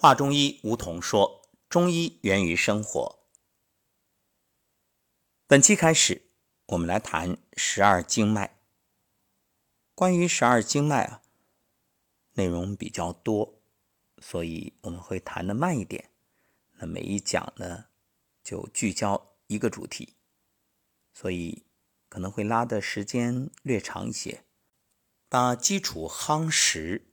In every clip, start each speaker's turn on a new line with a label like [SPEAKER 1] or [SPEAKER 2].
[SPEAKER 1] 华中医吴桐说：“中医源于生活。”本期开始，我们来谈十二经脉。关于十二经脉啊，内容比较多，所以我们会谈的慢一点。那每一讲呢，就聚焦一个主题，所以可能会拉的时间略长一些，把基础夯实，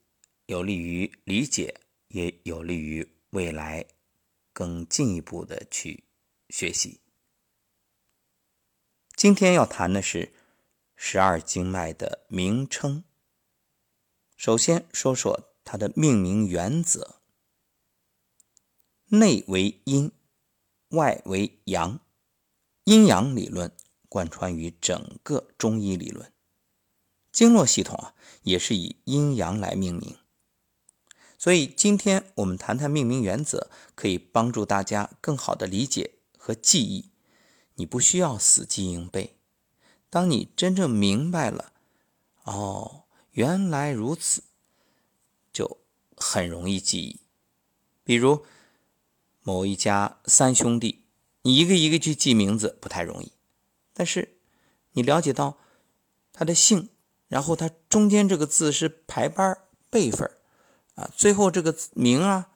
[SPEAKER 1] 有利于理解。也有利于未来更进一步的去学习。今天要谈的是十二经脉的名称。首先说说它的命名原则：内为阴，外为阳，阴阳理论贯穿于整个中医理论。经络系统啊，也是以阴阳来命名。所以，今天我们谈谈命名原则，可以帮助大家更好的理解和记忆。你不需要死记硬背，当你真正明白了，哦，原来如此，就很容易记忆。比如某一家三兄弟，你一个一个去记名字不太容易，但是你了解到他的姓，然后他中间这个字是排班辈分啊，最后这个名啊，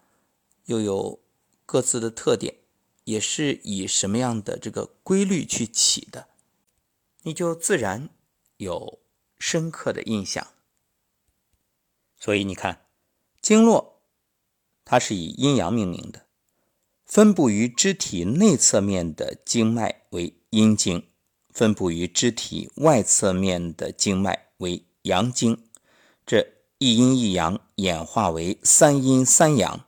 [SPEAKER 1] 又有各自的特点，也是以什么样的这个规律去起的，你就自然有深刻的印象。所以你看，经络它是以阴阳命名的，分布于肢体内侧面的经脉为阴经，分布于肢体外侧面的经脉为阳经，这。一阴一阳演化为三阴三阳，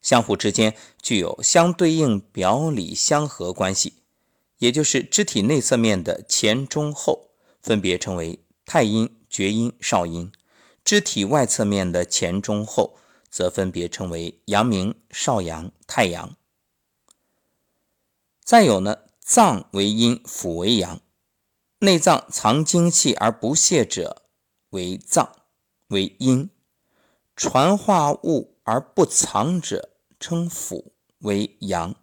[SPEAKER 1] 相互之间具有相对应表里相合关系，也就是肢体内侧面的前中后分别称为太阴、厥阴、少阴；肢体外侧面的前中后则分别称为阳明、少阳、太阳。再有呢，脏为阴，腑为阳，内脏藏精气而不泄者为脏。为阴，传化物而不藏者称腑，为阳。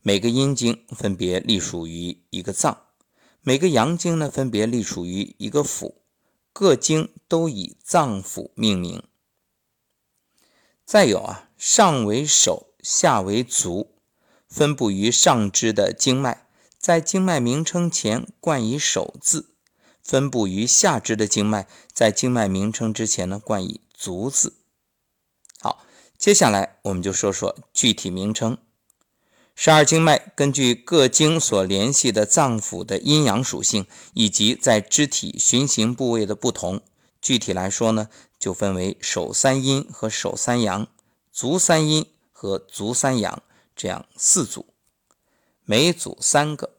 [SPEAKER 1] 每个阴经分别隶属于一个脏，每个阳经呢分别隶属于一个腑，各经都以脏腑命名。再有啊，上为手，下为足，分布于上肢的经脉，在经脉名称前冠以手字。分布于下肢的经脉，在经脉名称之前呢，冠以足字。好，接下来我们就说说具体名称。十二经脉根据各经所联系的脏腑的阴阳属性，以及在肢体循行部位的不同，具体来说呢，就分为手三阴和手三阳，足三阴和足三阳这样四组，每组三个，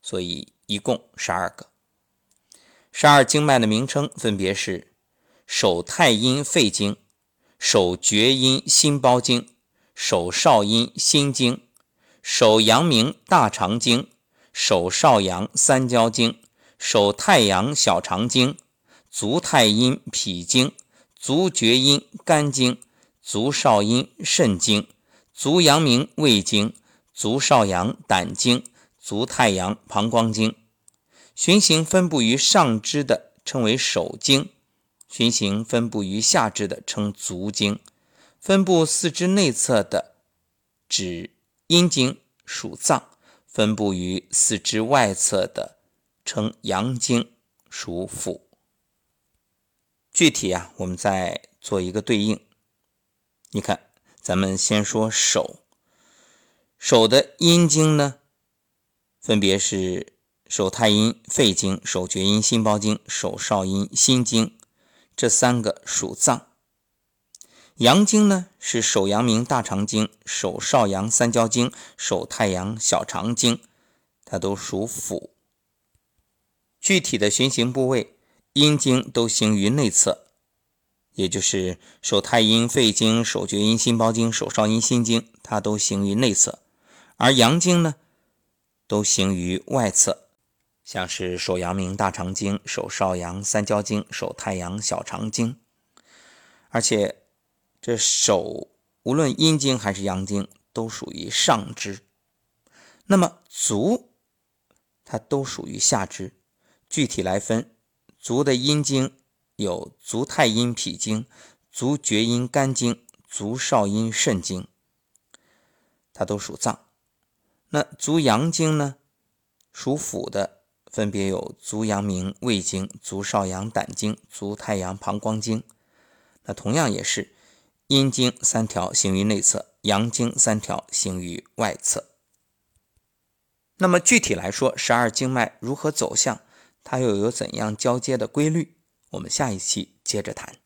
[SPEAKER 1] 所以一共十二个。十二经脉的名称分别是：手太阴肺经、手厥阴心包经、手少阴心经、手阳明大肠经、手少阳三焦经、手太阳小肠经、足太阴脾经、足厥阴肝经、足少阴肾经、足阳明胃经、足少阳胆经、足太阳膀胱经。循行分布于上肢的称为手经，循行分布于下肢的称足经，分布四肢内侧的指阴经属脏，分布于四肢外侧的称阳经属腑。具体啊，我们再做一个对应。你看，咱们先说手，手的阴经呢，分别是。手太阴肺经、手厥阴心包经、手少阴心经，这三个属脏。阳经呢是手阳明大肠经、手少阳三焦经、手太阳小肠经，它都属腑。具体的循行部位，阴经都行于内侧，也就是手太阴肺经、手厥阴心包经、手少阴心经，它都行于内侧，而阳经呢，都行于外侧。像是手阳明大肠经、手少阳三焦经、手太阳小肠经，而且这手无论阴经还是阳经，都属于上肢。那么足，它都属于下肢。具体来分，足的阴经有足太阴脾经、足厥阴肝经、足少阴肾经，它都属脏。那足阳经呢，属腑的，分别有足阳明胃经、足少阳胆经、足太阳膀胱经。那同样也是阴经三条行于内侧，阳经三条行于外侧。那么具体来说，十二经脉如何走向，它又有怎样交接的规律？我们下一期接着谈。